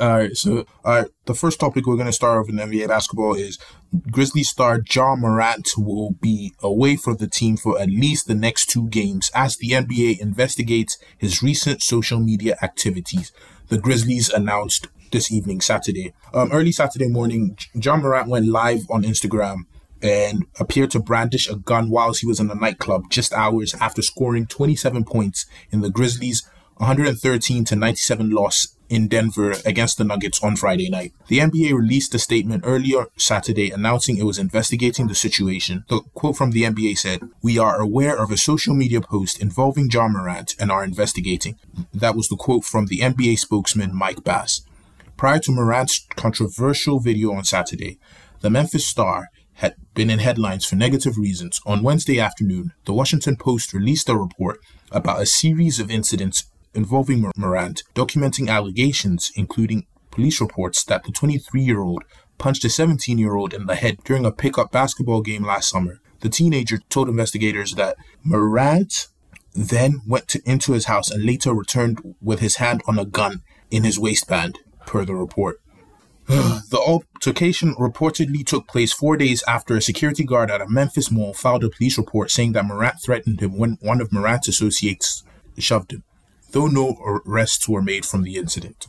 All right, so all right, the first topic we're going to start off in NBA basketball is Grizzlies star Ja Morant will be away from the team for at least the next two games as the NBA investigates his recent social media activities. The Grizzlies announced this evening, Saturday. Um, early Saturday morning, Ja Morant went live on Instagram and appeared to brandish a gun whilst he was in a nightclub just hours after scoring 27 points in the Grizzlies' 113 to 97 loss in Denver against the Nuggets on Friday night. The NBA released a statement earlier Saturday announcing it was investigating the situation. The quote from the NBA said, We are aware of a social media post involving Ja Morant and are investigating. That was the quote from the NBA spokesman Mike Bass. Prior to Morant's controversial video on Saturday, the Memphis Star had been in headlines for negative reasons. On Wednesday afternoon, the Washington Post released a report about a series of incidents involving Morant, documenting allegations, including police reports that the 23 year old punched a 17 year old in the head during a pickup basketball game last summer. The teenager told investigators that Morant then went to, into his house and later returned with his hand on a gun in his waistband, per the report. the altercation reportedly took place four days after a security guard at a Memphis mall filed a police report saying that Morant threatened him when one of Morant's associates shoved him though no arrests were made from the incident.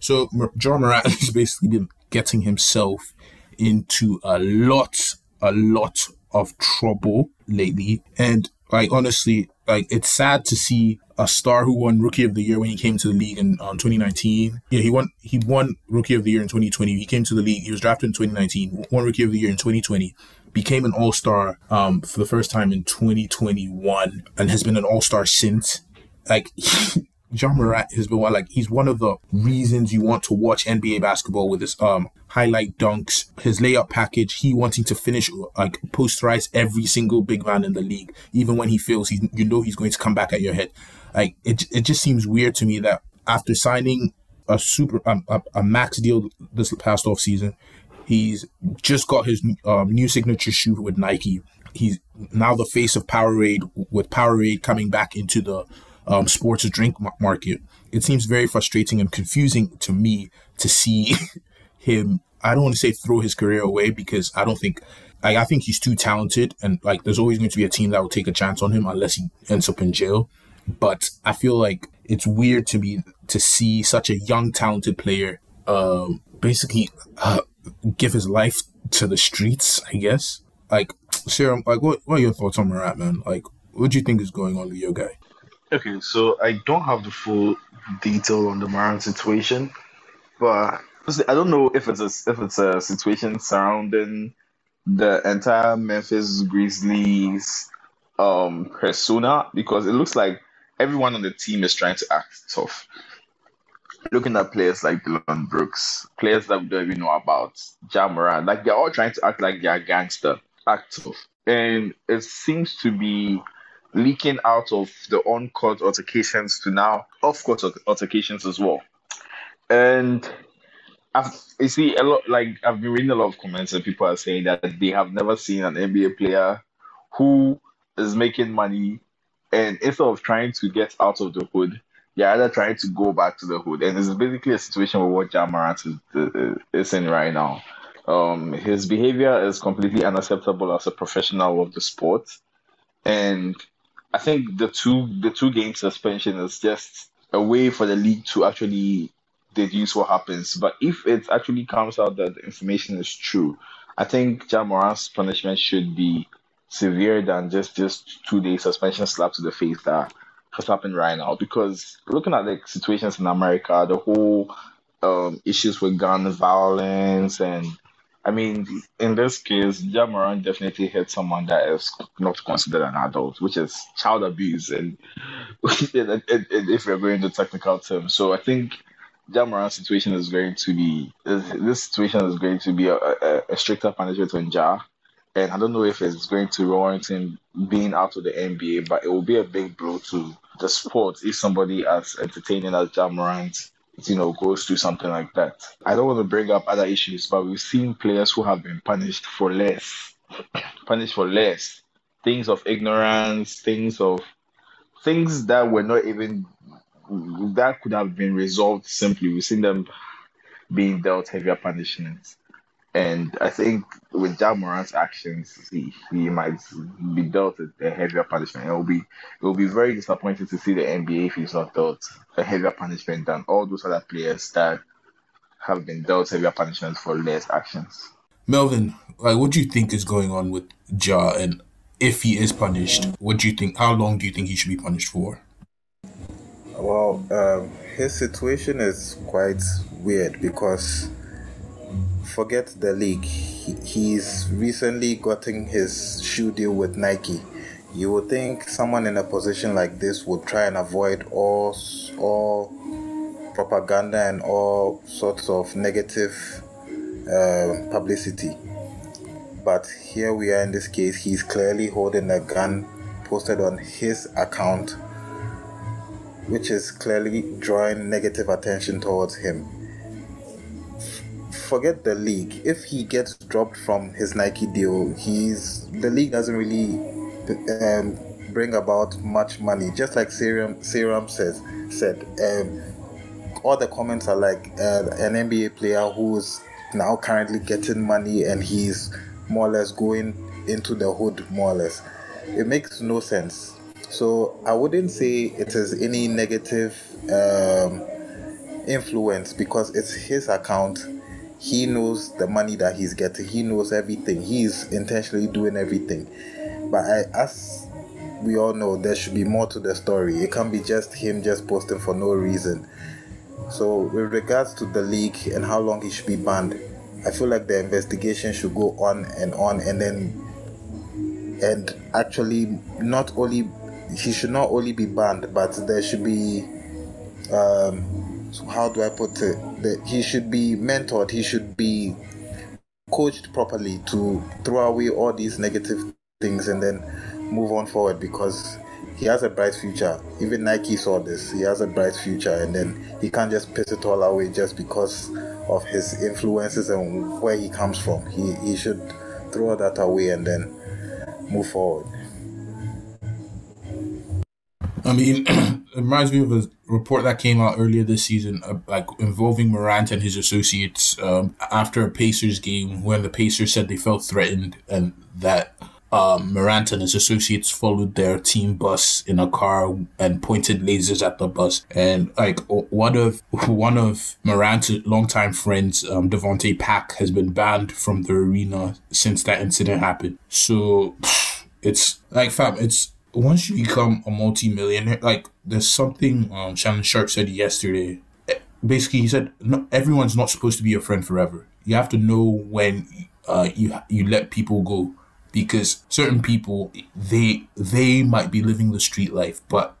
So Ja Morant has basically been getting himself into a lot, a lot of trouble lately. And like honestly, like it's sad to see a star who won Rookie of the Year when he came to the league in um, 2019. Yeah, he won. He won Rookie of the Year in 2020. He came to the league. He was drafted in 2019. Won Rookie of the Year in 2020. Became an All Star um, for the first time in 2021, and has been an All Star since like Ja Morant has been one like he's one of the reasons you want to watch NBA basketball with his um highlight dunks, his layup package, he wanting to finish like posterize every single big man in the league, even when he feels he you know he's going to come back at your head. Like it it just seems weird to me that after signing a super um, a, a max deal this past off season, he's just got his um, new signature shoe with Nike. He's now the face of Powerade with Powerade coming back into the um, sports drink market. It seems very frustrating and confusing to me to see him. I don't want to say throw his career away because I don't think. I, I think he's too talented, and like there's always going to be a team that will take a chance on him unless he ends up in jail. But I feel like it's weird to me to see such a young, talented player um, basically uh, give his life to the streets. I guess. Like, Sarah, like, what, what are your thoughts on Morant, man? Like, what do you think is going on with your guy? Okay, so I don't have the full detail on the Morant situation, but I don't know if it's a if it's a situation surrounding the entire Memphis Grizzlies um persona because it looks like everyone on the team is trying to act tough. Looking at players like Dillon Brooks, players that we don't even know about, Ja Morant, like they're all trying to act like they're gangster, act tough. And it seems to be leaking out of the on-court altercations to now off-court altercations as well. And I've, you see a lot like I've been reading a lot of comments and people are saying that they have never seen an NBA player who is making money and instead of trying to get out of the hood, they're either trying to go back to the hood. And it's basically a situation where what Morant is, is in right now. Um, his behavior is completely unacceptable as a professional of the sport. And I think the two the two game suspension is just a way for the league to actually deduce what happens. But if it actually comes out that the information is true, I think Ja Morant's punishment should be severe than just just two day suspension slap to the face that has happened right now. Because looking at the situations in America, the whole um, issues with gun violence and I mean, in this case, Ja Morant definitely hit someone that is not considered an adult, which is child abuse, and, if we're going to technical terms. So I think Ja Morant's situation is going to be this situation is going to be a, a, a stricter punishment on Ja, and I don't know if it's going to warrant him being out of the NBA, but it will be a big blow to the sport if somebody as entertaining as Ja Morant you know, goes through something like that. I don't want to bring up other issues, but we've seen players who have been punished for less, punished for less, things of ignorance, things of things that were not even that could have been resolved simply. We've seen them being dealt heavier punishments. And I think with Ja Morant's actions, he, he might be dealt a heavier punishment. It will be it will be very disappointing to see the NBA if he's not dealt a heavier punishment than all those other players that have been dealt heavier punishments for less actions. Melvin, like, what do you think is going on with Ja? And if he is punished, what do you think? How long do you think he should be punished for? Well, um, his situation is quite weird because forget the league. He, he's recently gotten his shoe deal with Nike. You would think someone in a position like this would try and avoid all all propaganda and all sorts of negative uh, publicity. But here we are in this case, he's clearly holding a gun posted on his account, which is clearly drawing negative attention towards him. Forget the league. If he gets dropped from his Nike deal, he's the league doesn't really um, bring about much money. Just like Sarah Sarah says said, um, all the comments are like uh, an NBA player who's now currently getting money and he's more or less going into the hood more or less. It makes no sense. So I wouldn't say it is any negative um, influence because it's his account. He knows the money that he's getting. He knows everything. He's intentionally doing everything. But I, as we all know, there should be more to the story. It can't be just him just posting for no reason. So, with regards to the league and how long he should be banned, I feel like the investigation should go on and on, and then and actually not only he should not only be banned, but there should be um, so how do I put it? That he should be mentored. He should be coached properly to throw away all these negative things and then move on forward because he has a bright future. Even Nike saw this. He has a bright future, and then he can't just piss it all away just because of his influences and where he comes from. He he should throw that away and then move forward. I mean, it reminds me of a report that came out earlier this season, uh, like involving Morant and his associates um, after a Pacers game, when the Pacers said they felt threatened and that um, Morant and his associates followed their team bus in a car and pointed lasers at the bus. And like one of one of Morant's longtime friends, um, Davonte Pack, has been banned from the arena since that incident happened. So it's like fam, it's once you become a multi-millionaire, like there's something um, Shannon Sharpe said yesterday. Basically, he said no, everyone's not supposed to be your friend forever. You have to know when uh, you you let people go because certain people they they might be living the street life but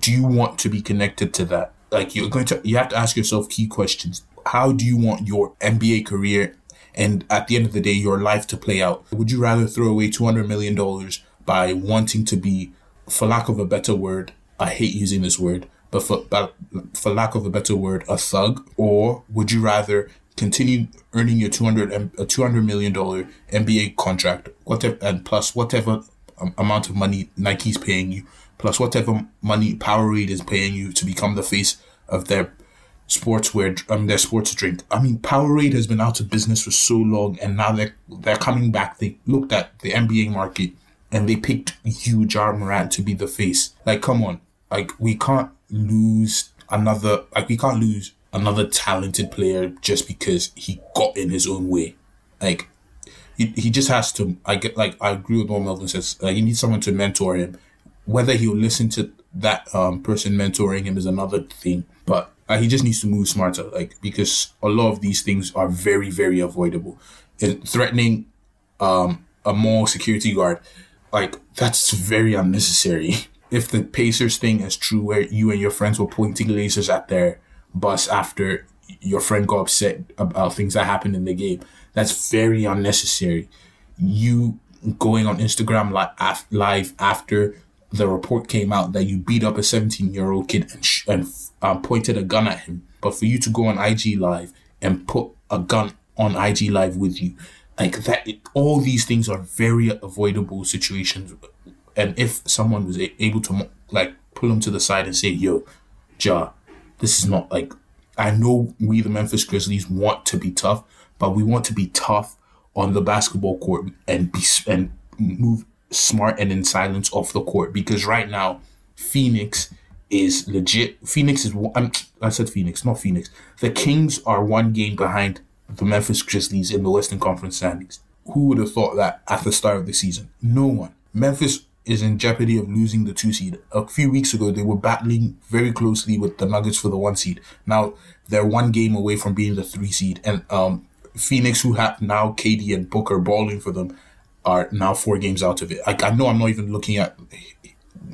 do you want to be connected to that like you're going to you have to ask yourself key questions how do you want your nba career and at the end of the day your life to play out would you rather throw away 200 million dollars by wanting to be for lack of a better word i hate using this word but for, but for lack of a better word a thug or would you rather continue earning your 200 a 200 million dollar NBA contract whatever and plus whatever amount of money Nike's paying you plus whatever money Powerade is paying you to become the face of their sportswear um their sports drink. I mean Powerade has been out of business for so long and now they're they're coming back. They looked at the NBA market and they picked you Ja Morant to be the face. Like come on. Like we can't lose another like we can't lose another talented player just because he got in his own way. Like he, he just has to. I get like I agree with what Melvin says. Like he needs someone to mentor him. Whether he'll listen to that um, person mentoring him is another thing, but uh, he just needs to move smarter. Like because a lot of these things are very very avoidable. And threatening um, a more security guard, like that's very unnecessary. If the Pacers thing is true, where you and your friends were pointing lasers at their bus after your friend got upset about things that happened in the game. That's very unnecessary. You going on Instagram live after the report came out that you beat up a 17 year old kid and, sh- and um, pointed a gun at him, but for you to go on IG live and put a gun on IG live with you, like that, all these things are very avoidable situations. And if someone was able to like pull him to the side and say, "Yo, Ja, this is not like I know we, the Memphis Grizzlies, want to be tough, but we want to be tough on the basketball court and be and move smart and in silence off the court because right now Phoenix is legit. Phoenix is I'm, I said Phoenix, not Phoenix. The Kings are one game behind the Memphis Grizzlies in the Western Conference standings. Who would have thought that at the start of the season? No one. Memphis is in jeopardy of losing the two seed. A few weeks ago, they were battling very closely with the Nuggets for the one seed. Now they're one game away from being the three seed, and um, Phoenix, who have now KD and Booker balling for them, are now four games out of it. I, I know I'm not even looking at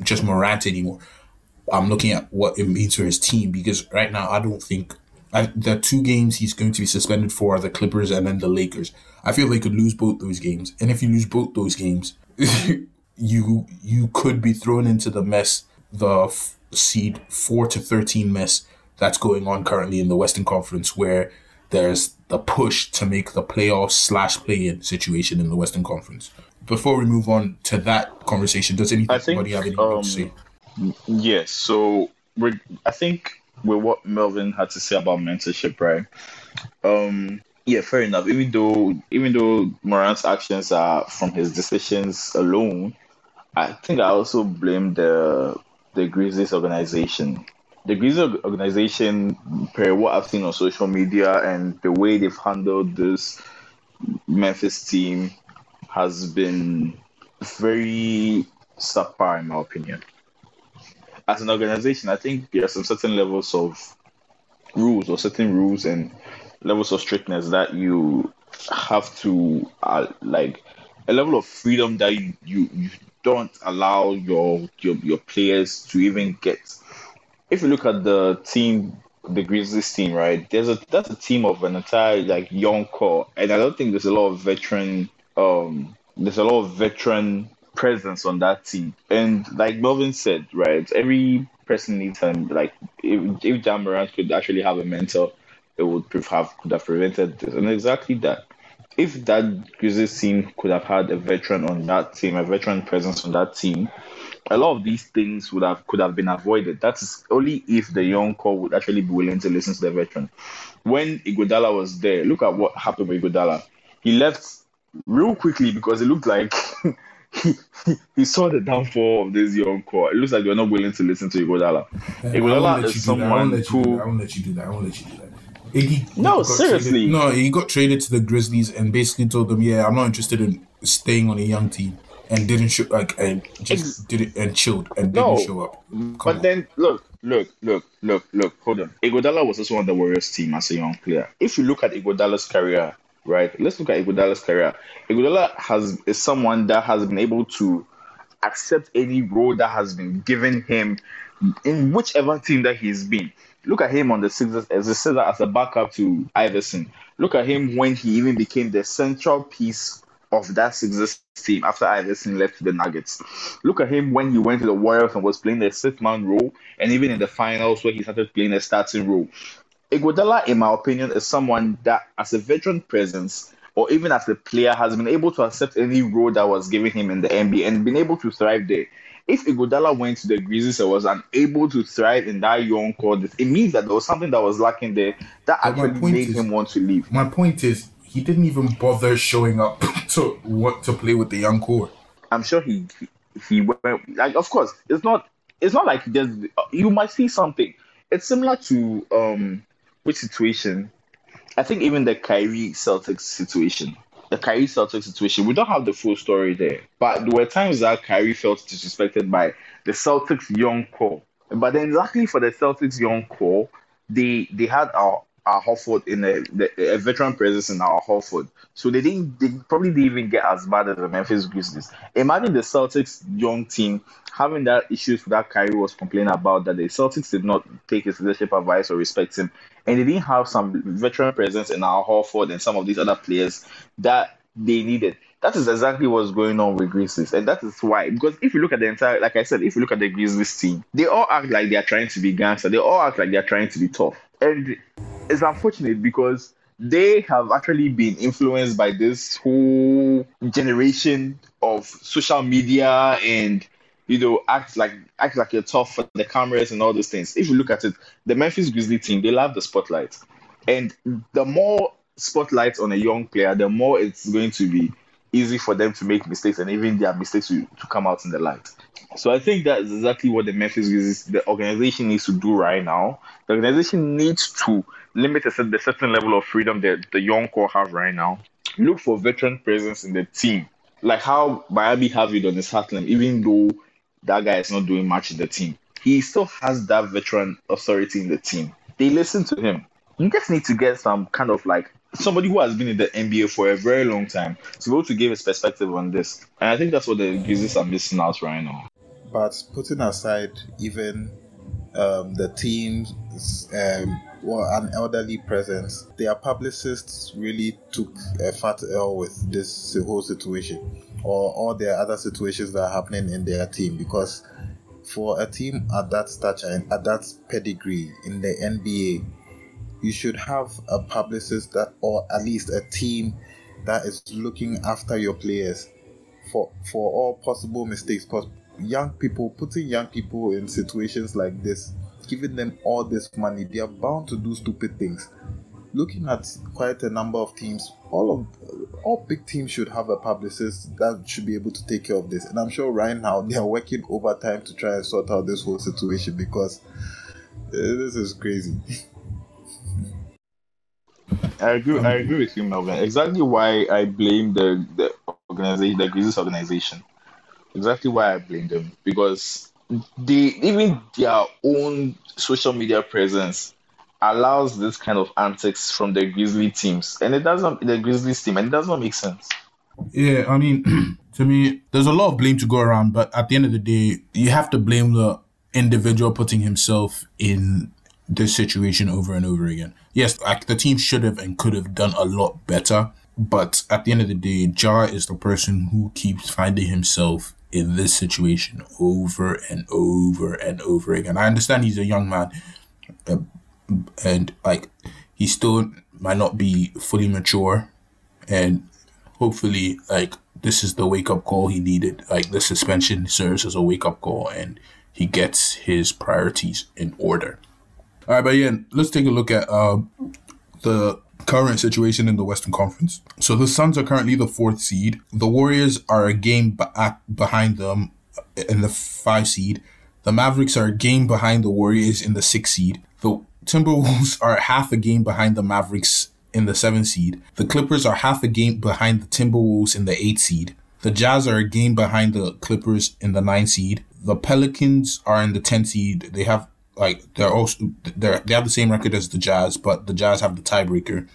just Morant anymore. I'm looking at what it means for his team because right now I don't think I, the two games he's going to be suspended for are the Clippers and then the Lakers. I feel they could lose both those games, and if you lose both those games, you you could be thrown into the mess, the f- seed four to thirteen mess that's going on currently in the Western Conference, where there's the push to make the playoffs slash play in situation in the Western Conference. Before we move on to that conversation, does anybody think, have anything um, to say? Yes. So I think with what Melvin had to say about mentorship, right? Um, yeah, fair enough. Even though even though Morant's actions are from his decisions alone, I think I also blame the the Grizzlies organization. The Grizzlies organization, per what I've seen on social media and the way they've handled this Memphis team, has been very subpar, in my opinion. As an organization, I think there are some certain levels of rules or certain rules and levels of strictness that you have to uh, like a level of freedom that you, you, you don't allow your, your your players to even get. If you look at the team, the Grizzlies team, right? There's a that's a team of an entire like young core, and I don't think there's a lot of veteran. Um, there's a lot of veteran presence on that team, and like Melvin said, right? Every person needs him. Like if if Ja Morant could actually have a mentor, it would have could have prevented this, and exactly that if that Grizzlies team could have had a veteran on that team, a veteran presence on that team, a lot of these things would have could have been avoided. That's only if the young core would actually be willing to listen to the veteran. When Iguodala was there, look at what happened with Iguodala. He left real quickly because it looked like he, saw the downfall of this young core. It looks like you're not willing to listen to Iguodala. Eh, Iguodala is someone who I won't let you do that. I won't let you do that. Iggy No, seriously. traded- no, he got traded to the Grizzlies and basically told them, "Yeah, I'm not interested in staying on a young team," and didn't show like and just did it and chilled and didn't show up. Come But on. then look, look, look, look, look. Hold on. Iguodala was also on the Warriors team as a young player. If you look at Iguodala's career, right? Let's look at Iguodala's career. Iguodala has is someone that has been able to accept any role that has been given him in whichever team that he's been. Look at him on the Sixers as a Sixers as a backup to Iverson. Look at him when he even became the central piece of that Sixers team after Iverson left the Nuggets. Look at him when he went to the Warriors and was playing the sixth man role, and even in the finals where he started playing a starting role. Iguodala, in my opinion, is someone that, as a veteran presence, or even as a player, has been able to accept any role that was given him in the NBA and been able to thrive there. If Iguodala went to the Grizzlies and was unable to thrive in that young core, it means that there was something that was lacking there that But actually made is- him want to leave. My point is, he didn't even bother showing up to want to play with the young core. I'm sure he he, he went like of course it's not it's not like there's you might see something. It's similar to um which situation? I think even the Kyrie Celtics situation. The Kyrie Celtics situation, we don't have the full story there. But there were times that Kyrie felt disrespected by the Celtics young core. But then luckily for the Celtics young core, they they had our Al Horford in a, a veteran presence in Al Horford. So they didn't they probably didn't even get as bad as the Memphis Grizzlies. Imagine the Celtics young team having that issues that Kyrie was complaining about that the Celtics did not take his leadership advice or respect him. And they didn't have some veteran presence in Al Horford and some of these other players that they needed. That is exactly what's going on with Grizzlies, and that is why. Because if you look at the entire, like I said, if you look at the Grizzlies team, they all act like they are trying to be gangster. They all act like they are trying to be tough, and it's unfortunate because they have actually been influenced by this whole generation of social media and you know, act like act like you're tough for the cameras and all those things. If you look at it, the Memphis Grizzly team, they love the spotlight. And the more spotlight on a young player, the more it's going to be easy for them to make mistakes and even their mistakes to, to come out in the light. So I think that's exactly what the Memphis is, the organization needs to do right now. The organization needs to limit a certain level of freedom that the young core have right now. Look for veteran presence in the team, like how Miami have it Udonis Haslem, even though that guy is not doing much in the team. He still has that veteran authority in the team. They listen to him. You just need to get some kind of like somebody who has been in the NBA for a very long time to be able to give his perspective on this. And I think that's what the Grizzlies are missing out right now. But putting aside even um, the team, um, well, an elderly presence, their publicists really took a fat L with this whole situation or all the other situations that are happening in their team because for a team at that stature and at that pedigree in the NBA, you should have a publicist that, or at least a team that is looking after your players for for all possible mistakes. Young people, putting young people in situations like this, giving them all this money, they are bound to do stupid things. Looking at quite a number of teams, all of all big teams should have a publicist that should be able to take care of this. And I'm sure right now they are working overtime to try and sort out this whole situation because uh, this is crazy. I agree. I agree with you, Melvin. Exactly why I blame the the organization, the Grizzlies organization. Exactly why I blame them because they even their own social media presence allows this kind of antics from the Grizzly teams, and it doesn't the Grizzlies team, and it does not make sense. Yeah, I mean, to me, there's a lot of blame to go around, but at the end of the day, you have to blame the individual putting himself in this situation over and over again. Yes, like the team should have and could have done a lot better, but at the end of the day, Ja is the person who keeps finding himself in this situation over and over and over again. I understand he's a young man, uh, and like he still might not be fully mature, and hopefully, like this is the wake up call he needed. Like the suspension serves as a wake up call, and he gets his priorities in order. All right, but yeah, let's take a look at uh, the current situation in the Western Conference. So the Suns are currently the fourth seed. The Warriors are a game back behind them uh, in the five seed. The Mavericks are a game behind the Warriors in the six seed. The Timberwolves are half a game behind the Mavericks in the seven seed. The Clippers are half a game behind the Timberwolves in the eight seed. The Jazz are a game behind the Clippers in the nine seed. The Pelicans are in the 10 seed. They have like they're also they they have the same record as the Jazz, but the Jazz have the tiebreaker.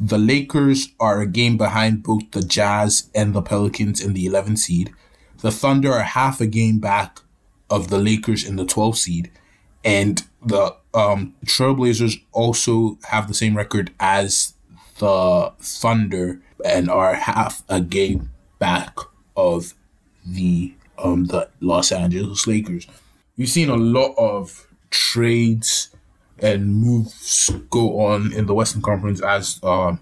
The Lakers are a game behind both the Jazz and the Pelicans in the 11th seed. The Thunder are half a game back of the Lakers in the 12th seed, and the um, Trailblazers also have the same record as the Thunder and are half a game back of the um the Los Angeles Lakers. We've seen a lot of trades and moves go on in the Western Conference as um,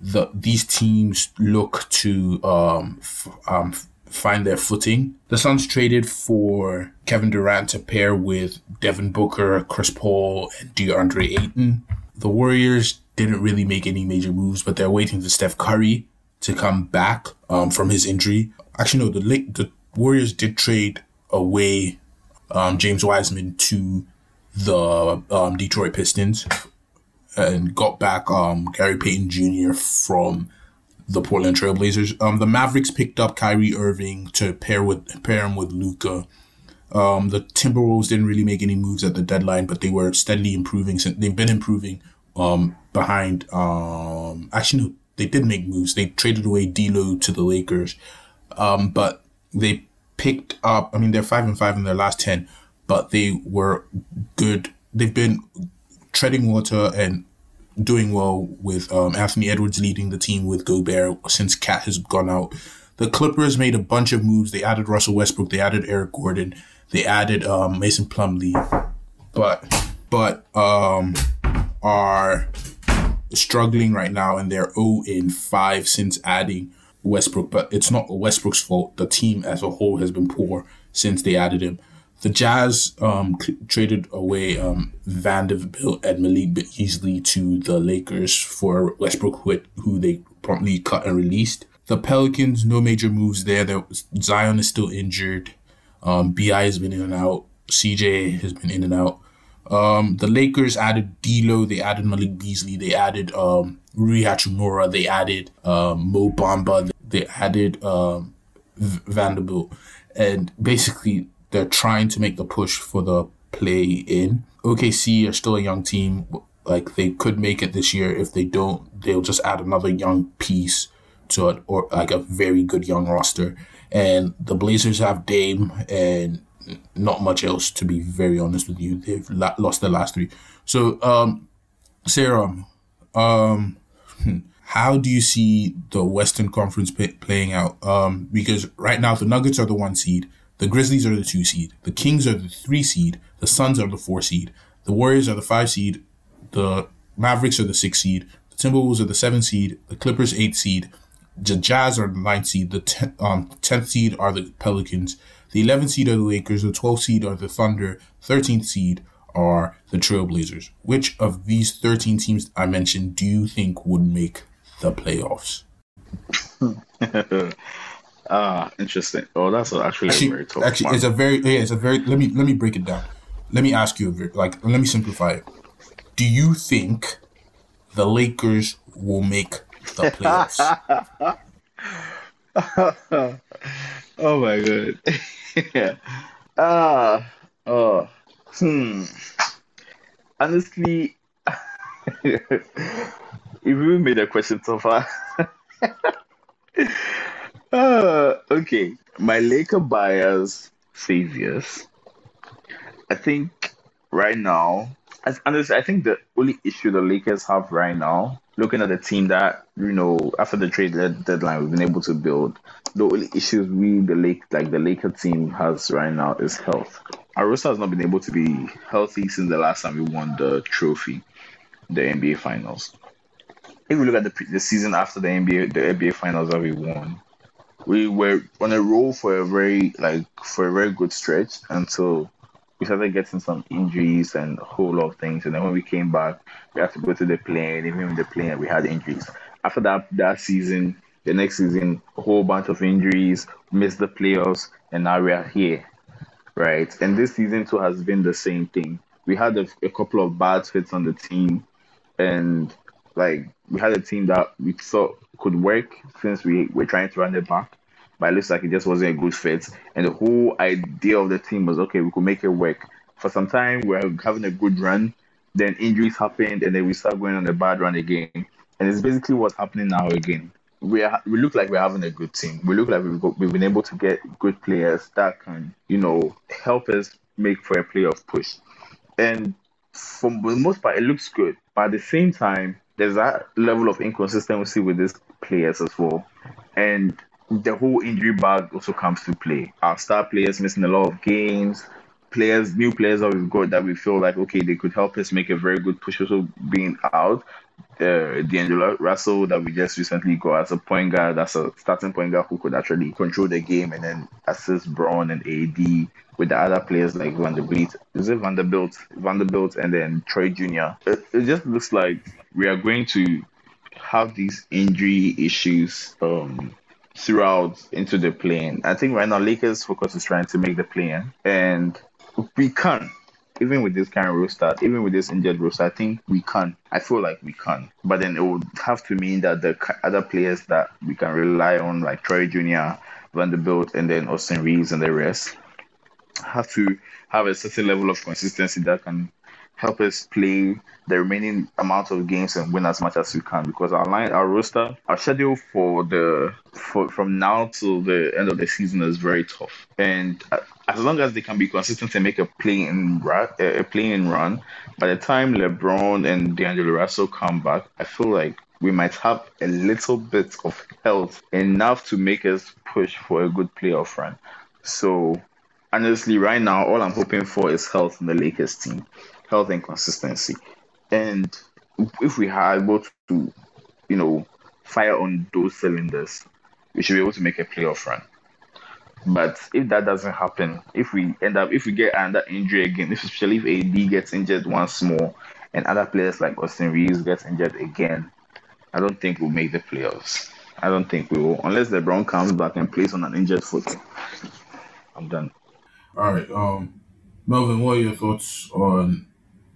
the these teams look to um, f- um, find their footing. The Suns traded for Kevin Durant to pair with Devin Booker, Chris Paul, and DeAndre Ayton. The Warriors didn't really make any major moves, but they're waiting for Steph Curry to come back um, from his injury. Actually, no, the the Warriors did trade away um, James Wiseman to the um, Detroit Pistons and got back um, Gary Payton Jr. from the Portland Trailblazers. Um, the Mavericks picked up Kyrie Irving to pair with pair him with Luka. Um, the Timberwolves didn't really make any moves at the deadline, but they were steadily improving. Since they've been improving um, behind. Um, actually, no, they did make moves. They traded away D'Lo to the Lakers, um, but they picked up. I mean, they're five and five in their last ten but they were good. They've been treading water and doing well with um, Anthony Edwards leading the team with Gobert since KAT has gone out. The Clippers made a bunch of moves. They added Russell Westbrook. They added Eric Gordon. They added um, Mason Plumlee, but but um, are struggling right now, and they're 0 in 5 since adding Westbrook, but it's not Westbrook's fault. The team as a whole has been poor since they added him. The Jazz um, traded away um, Vanderbilt and Malik Beasley to the Lakers for Westbrook, who, who they promptly cut and released. The Pelicans, no major moves there. there Zion is still injured. Um, Bi has been in and out. CJ has been in and out. Um, the Lakers added D'Lo. They added Malik Beasley. They added um, Rui Hachimura. They added um, Mo Bamba. They added um, Vanderbilt, and basically they're trying to make the push for the play in. OKC are still a young team. Like they could make it this year. If they don't, they'll just add another young piece to it, or like a very good young roster. And the Blazers have Dame and not much else to be very honest with you. They've la- lost their last three. So, um, Sarah, um, hmm, how do you see the Western Conference p- playing out? Um, because right now the Nuggets are the one seed, the Grizzlies are the two seed, the Kings are the three seed, the Suns are the four seed, the Warriors are the five seed, the Mavericks are the six seed, the Timberwolves are the seven seed, the Clippers eight seed, the Jazz are the ninth seed, the ten, um, tenth seed are the Pelicans, the 11th seed are the Lakers, the 12th seed are the Thunder, 13th seed are the Trailblazers. Which of these 13 teams I mentioned do you think would make the playoffs? Ah, interesting. Oh, that's actually, actually very tough. Actually, one. it's a very yeah, it's a very. Let me let me break it down. Let me ask you a very, like let me simplify it. Do you think the Lakers will make the playoffs? oh my god. yeah. Ah. oh. Hmm. Honestly, you really made a question so far. Uh, okay. My Laker bias saviors. I think right now, as honestly, I think the only issue the Lakers have right now, looking at the team that you know after the trade deadline we've been able to build, the only issues we the Lake like the Laker team has right now is health. Roster has not been able to be healthy since the last time we won the trophy, the NBA Finals. If we look at the the season after the NBA the NBA Finals that we won, we were on a roll for a very like for a very good stretch until we started getting some injuries and a whole lot of things. And then when we came back, we had to go to the play-in. Even in the play-in, we had injuries. After that that season, the next season, a whole bunch of injuries, missed the playoffs, and now we are here, right? And this season too has been the same thing. We had a, a couple of bad fits on the team, and like we had a team that we thought could work since we were trying to run it back, but it looks like it just wasn't a good fit. And the whole idea of the team was okay, we could make it work. For some time, we are having a good run, then injuries happened, and then we start going on a bad run again. And it's basically what's happening now again. We are, we look like we're having a good team. We look like we've got, we've been able to get good players that can, you know, help us make for a playoff push. And for the most part, it looks good. But at the same time, there's that level of inconsistency with these players as well. And the whole injury bug also comes to play. Our star players missing a lot of games, players, new players that we've got that we feel like okay, they could help us make a very good push. Also being out, uh, D'Angelo Russell that we just recently got as a point guard, that's a starting point guard who could actually control the game and then assist Bron and AD with the other players like Vanderbilt. Is it Vanderbilt, Vanderbilt, and then Troy Jr. It, it just looks like we are going to have these injury issues um, throughout into the play-in. I think right now Lakers focus is trying to make the play-in, and we can. Even with this kind of roster, even with this injured roster, I think we can. I feel like we can. But then it would have to mean that the other players that we can rely on, like Troy Jr., Vanderbilt, and then Austin Reaves and the rest, have to have a certain level of consistency that can help us play the remaining amount of games and win as much as we can because our line our roster our schedule for the for from now till the end of the season is very tough and uh, as long as they can be consistent and make a play in run a run by the time lebron and d'angelo russell come back i feel like we might have a little bit of health enough to make us push for a good playoff run so honestly right now all i'm hoping for is health in the lakers team health and consistency. And if we are able to, you know, fire on those cylinders, we should be able to make a playoff run. But if that doesn't happen, if we end up if we get another injury again, especially if AD gets injured once more and other players like Austin Reaves gets injured again, I don't think we'll make the playoffs. I don't think we will, unless LeBron comes back and plays on an injured foot. I'm done. All right, um, Melvin, what are your thoughts on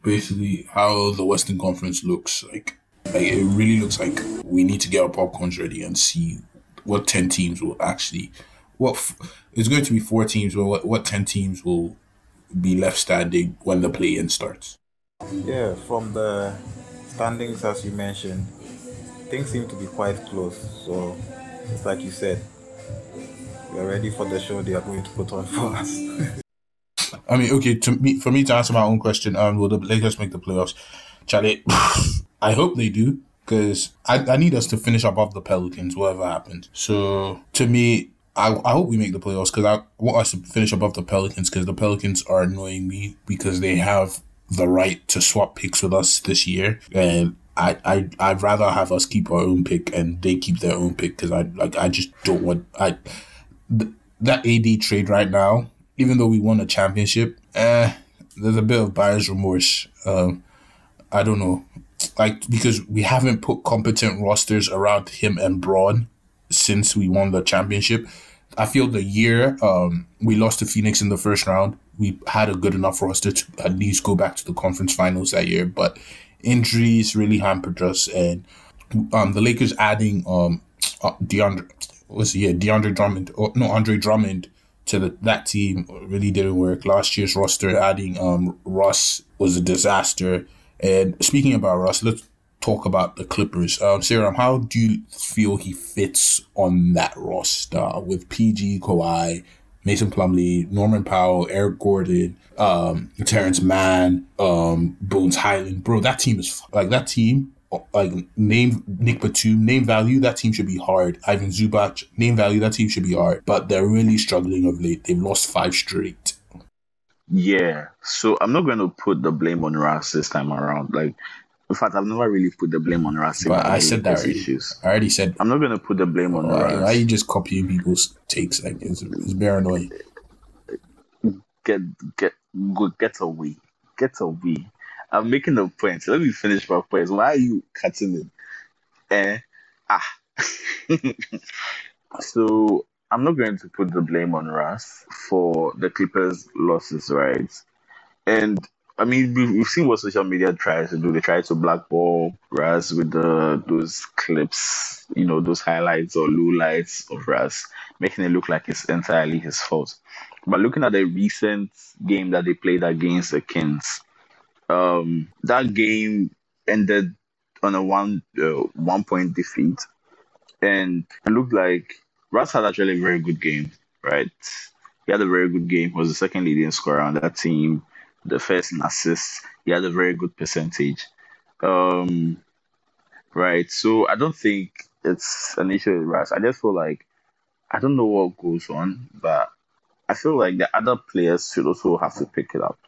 basically how the Western Conference looks like? Like it really looks like we need to get our popcorns ready and see what ten teams will actually. What f- it's going to be four teams, but what what ten teams will be left standing when the play-in starts? Yeah, from the standings as you mentioned, things seem to be quite close. So it's like you said, we are ready for the show they are going to put on for us. I mean, okay, to me, for me to answer my own question, um, will the Lakers make the playoffs? Charlie, I hope they do because I, I need us to finish above the Pelicans, whatever happens. So to me, I, I hope we make the playoffs because I want us to finish above the Pelicans because the Pelicans are annoying me because they have the right to swap picks with us this year, and I I I'd rather have us keep our own pick and they keep their own pick because I like I just don't want I th- that AD trade right now. Even though we won a championship, eh, there's a bit of buyer's remorse. Um, I don't know, like because we haven't put competent rosters around him and Bron since we won the championship. I feel the year um, we lost to Phoenix in the first round, we had a good enough roster to at least go back to the conference finals that year. But injuries really hampered us, and um, the Lakers adding um, uh, DeAndre was yeah DeAndre Drummond or no Andre Drummond to the, that team really didn't work. Last year's roster adding um, Russ was a disaster. And speaking about Russ, let's talk about the Clippers. Um, Sarah, how do you feel he fits on that roster with PG, Kawhi, Mason Plumlee, Norman Powell, Eric Gordon, um, Terrence Mann, um, Bones Hyland? Bro, that team is like that team. Like name Nick Batum, name value, that team should be hard. Ivan Zubac, name value, that team should be hard. But they're really struggling of late. They've lost five straight. Yeah, so I'm not going to put the blame on Russ this time around. Like, in fact, I've never really put the blame on Russ. But I said that already. issues. I already said I'm not going to put the blame on Russ. why are you just copying people's takes? Like it's, it's very annoying. Get get get away, get away. I'm making a point. Let me finish my point. Why are you cutting it? Eh? Ah. so I'm not going to put the blame on Russ for the Clippers' losses, right? And I mean, we've, seen what social media tries to do. They try to blackball Russ with the those clips, you know, those highlights or low lights of Russ, making it look like it's entirely his fault. But looking at the recent game that they played against the Kings, um, that game ended on a one uh, one point defeat, and it looked like Russ had actually a very good game, right? He had a very good game. He was the second leading scorer on that team. The first in assists. He had a very good percentage. Um, right. So I don't think it's an issue with. I just feel like I don't know what goes on, but I feel like the other players should also have to pick it up.